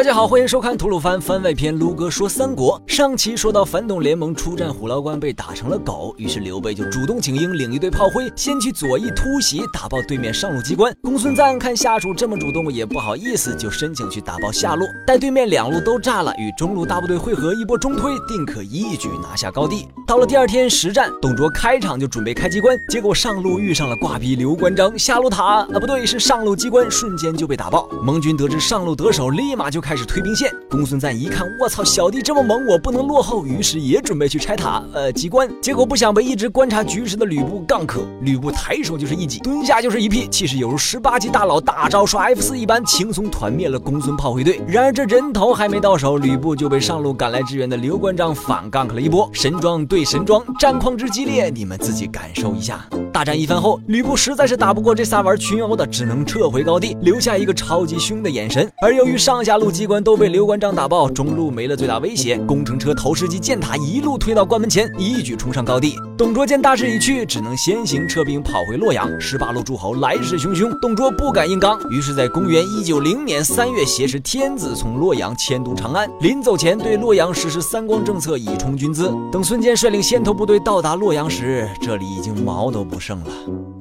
大家好，欢迎收看吐鲁番番外篇。卢哥说三国，上期说到反董联盟出战虎牢关被打成了狗，于是刘备就主动请缨，领一队炮灰，先去左翼突袭，打爆对面上路机关。公孙瓒看下属这么主动，也不好意思，就申请去打爆下路。待对面两路都炸了，与中路大部队汇合，一波中推，定可一举拿下高地。到了第二天实战，董卓开场就准备开机关，结果上路遇上了挂逼刘关张，下路塔啊不对，是上路机关瞬间就被打爆。盟军得知上路得手，立马就。开开始推兵线，公孙瓒一看，我操，小弟这么猛，我不能落后，于是也准备去拆塔，呃，机关。结果不想被一直观察局势的吕布杠克，吕布抬手就是一击，蹲下就是一劈，气势犹如十八级大佬大招刷 F 四一般，轻松团灭了公孙炮灰队。然而这人头还没到手，吕布就被上路赶来支援的刘关张反杠克了一波，神装对神装，战况之激烈，你们自己感受一下。大战一番后，吕布实在是打不过这仨玩群殴的，只能撤回高地，留下一个超级凶的眼神。而由于上下路机关都被刘关张打爆，中路没了最大威胁，工程车、投石机、箭塔一路推到关门前，一举冲上高地。董卓见大势已去，只能先行撤兵跑回洛阳。十八路诸侯来势汹汹，董卓不敢硬刚，于是，在公元一九零年三月，挟持天子从洛阳迁都长安，临走前对洛阳实施三光政策，以充军资。等孙坚率领先头部队到达洛阳时，这里已经毛都不剩了。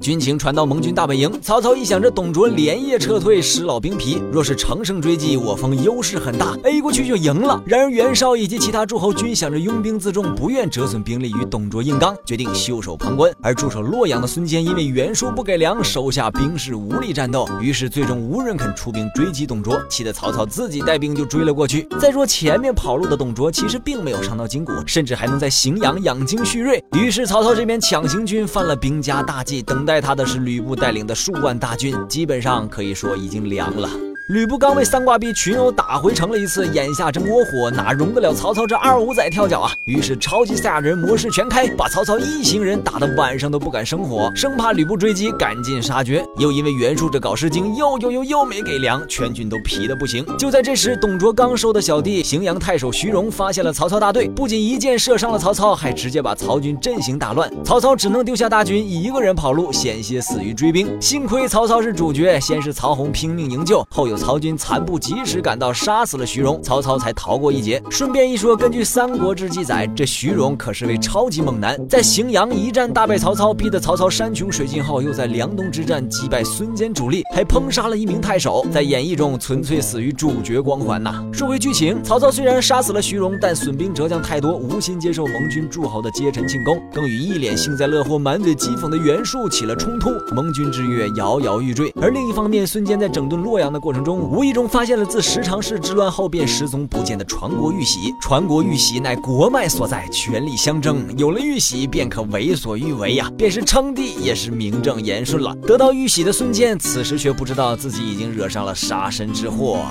军情传到盟军大本营，曹操一想，这董卓连夜撤退，失老兵疲，若是乘胜追击，我方优势很大，A 过去就赢了。然而袁绍以及其他诸侯均想着拥兵自重，不愿折损兵力与董卓硬刚，决定袖手旁观。而驻守洛阳的孙坚因为袁术不给粮，手下兵士无力战斗，于是最终无人肯出兵追击董卓，气得曹操自己带兵就追了过去。再说前面跑路的董卓其实并没有伤到筋骨，甚至还能在荥阳养精蓄锐。于是曹操这边抢行军犯了兵家大忌，等。待他的是吕布带领的数万大军，基本上可以说已经凉了。吕布刚被三挂逼群殴打回城了一次，眼下正窝火，哪容得了曹操这二五仔跳脚啊？于是超级赛亚人模式全开，把曹操一行人打得晚上都不敢生火，生怕吕布追击，赶尽杀绝。又因为袁术这搞事精又又又又没给粮，全军都疲得不行。就在这时，董卓刚收的小弟荥阳太守徐荣发现了曹操大队，不仅一箭射伤了曹操，还直接把曹军阵型打乱。曹操只能丢下大军，一个人跑路，险些死于追兵。幸亏曹操是主角，先是曹洪拼命营救，后有。曹军残部及时赶到，杀死了徐荣，曹操才逃过一劫。顺便一说，根据《三国志》记载，这徐荣可是位超级猛男，在荥阳一战大败曹操，逼得曹操山穷水尽后，又在梁东之战击败孙坚主力，还烹杀了一名太守。在演义中，纯粹死于主角光环呐。说回剧情，曹操虽然杀死了徐荣，但损兵折将太多，无心接受盟军诸侯的接臣庆功，更与一脸幸灾乐祸、满嘴讥讽的袁术起了冲突，盟军之约摇摇欲坠。而另一方面，孙坚在整顿洛阳的过程中，中无意中发现了自十常侍之乱后便失踪不见的传国玉玺，传国玉玺乃国脉所在，权力相争，有了玉玺便可为所欲为呀，便是称帝也是名正言顺了。得到玉玺的孙坚，此时却不知道自己已经惹上了杀身之祸。